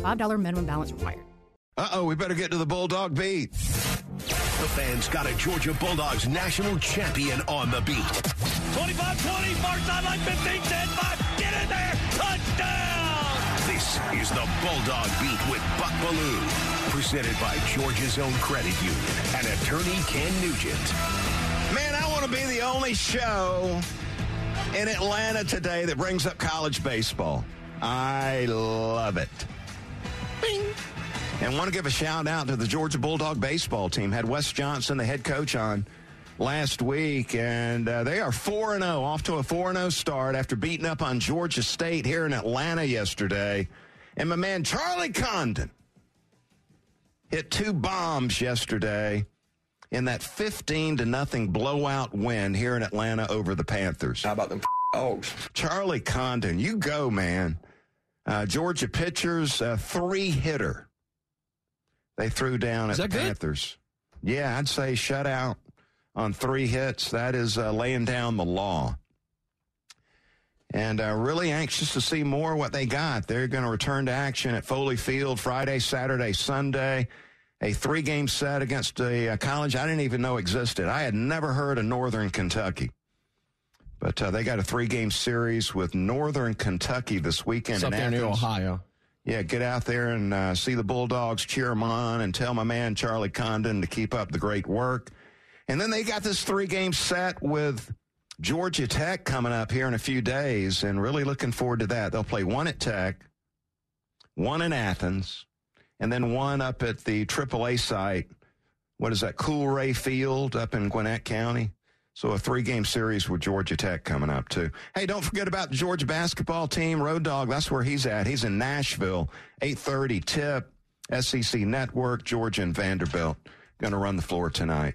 $5 minimum balance required. Uh oh, we better get to the Bulldog beat. The fans got a Georgia Bulldogs national champion on the beat. 25 20, far sideline 15 10 5. Get in there. Touchdown. This is the Bulldog Beat with Buck Belue. Presented by Georgia's own credit union and attorney Ken Nugent. Man, I want to be the only show in Atlanta today that brings up college baseball. I love it. And want to give a shout out to the Georgia Bulldog baseball team. Had Wes Johnson, the head coach, on last week, and uh, they are 4 0, off to a 4 0 start after beating up on Georgia State here in Atlanta yesterday. And my man Charlie Condon hit two bombs yesterday in that 15 to nothing blowout win here in Atlanta over the Panthers. How about them dogs? Charlie Condon, you go, man. Uh, Georgia pitchers, uh, three hitter. They threw down at the Panthers. Yeah, I'd say shutout on three hits. That is uh, laying down the law. And uh, really anxious to see more what they got. They're going to return to action at Foley Field Friday, Saturday, Sunday. A three game set against a, a college I didn't even know existed. I had never heard of Northern Kentucky. But uh, they got a three game series with Northern Kentucky this weekend It's up in Athens. Ohio. Yeah, get out there and uh, see the Bulldogs, cheer them on, and tell my man Charlie Condon to keep up the great work. And then they got this three game set with Georgia Tech coming up here in a few days, and really looking forward to that. They'll play one at Tech, one in Athens, and then one up at the AAA site. What is that? Coolray Field up in Gwinnett County. So a three-game series with Georgia Tech coming up too. Hey, don't forget about the Georgia basketball team. Road Dog, that's where he's at. He's in Nashville. 8:30 tip. SEC Network. Georgia and Vanderbilt going to run the floor tonight.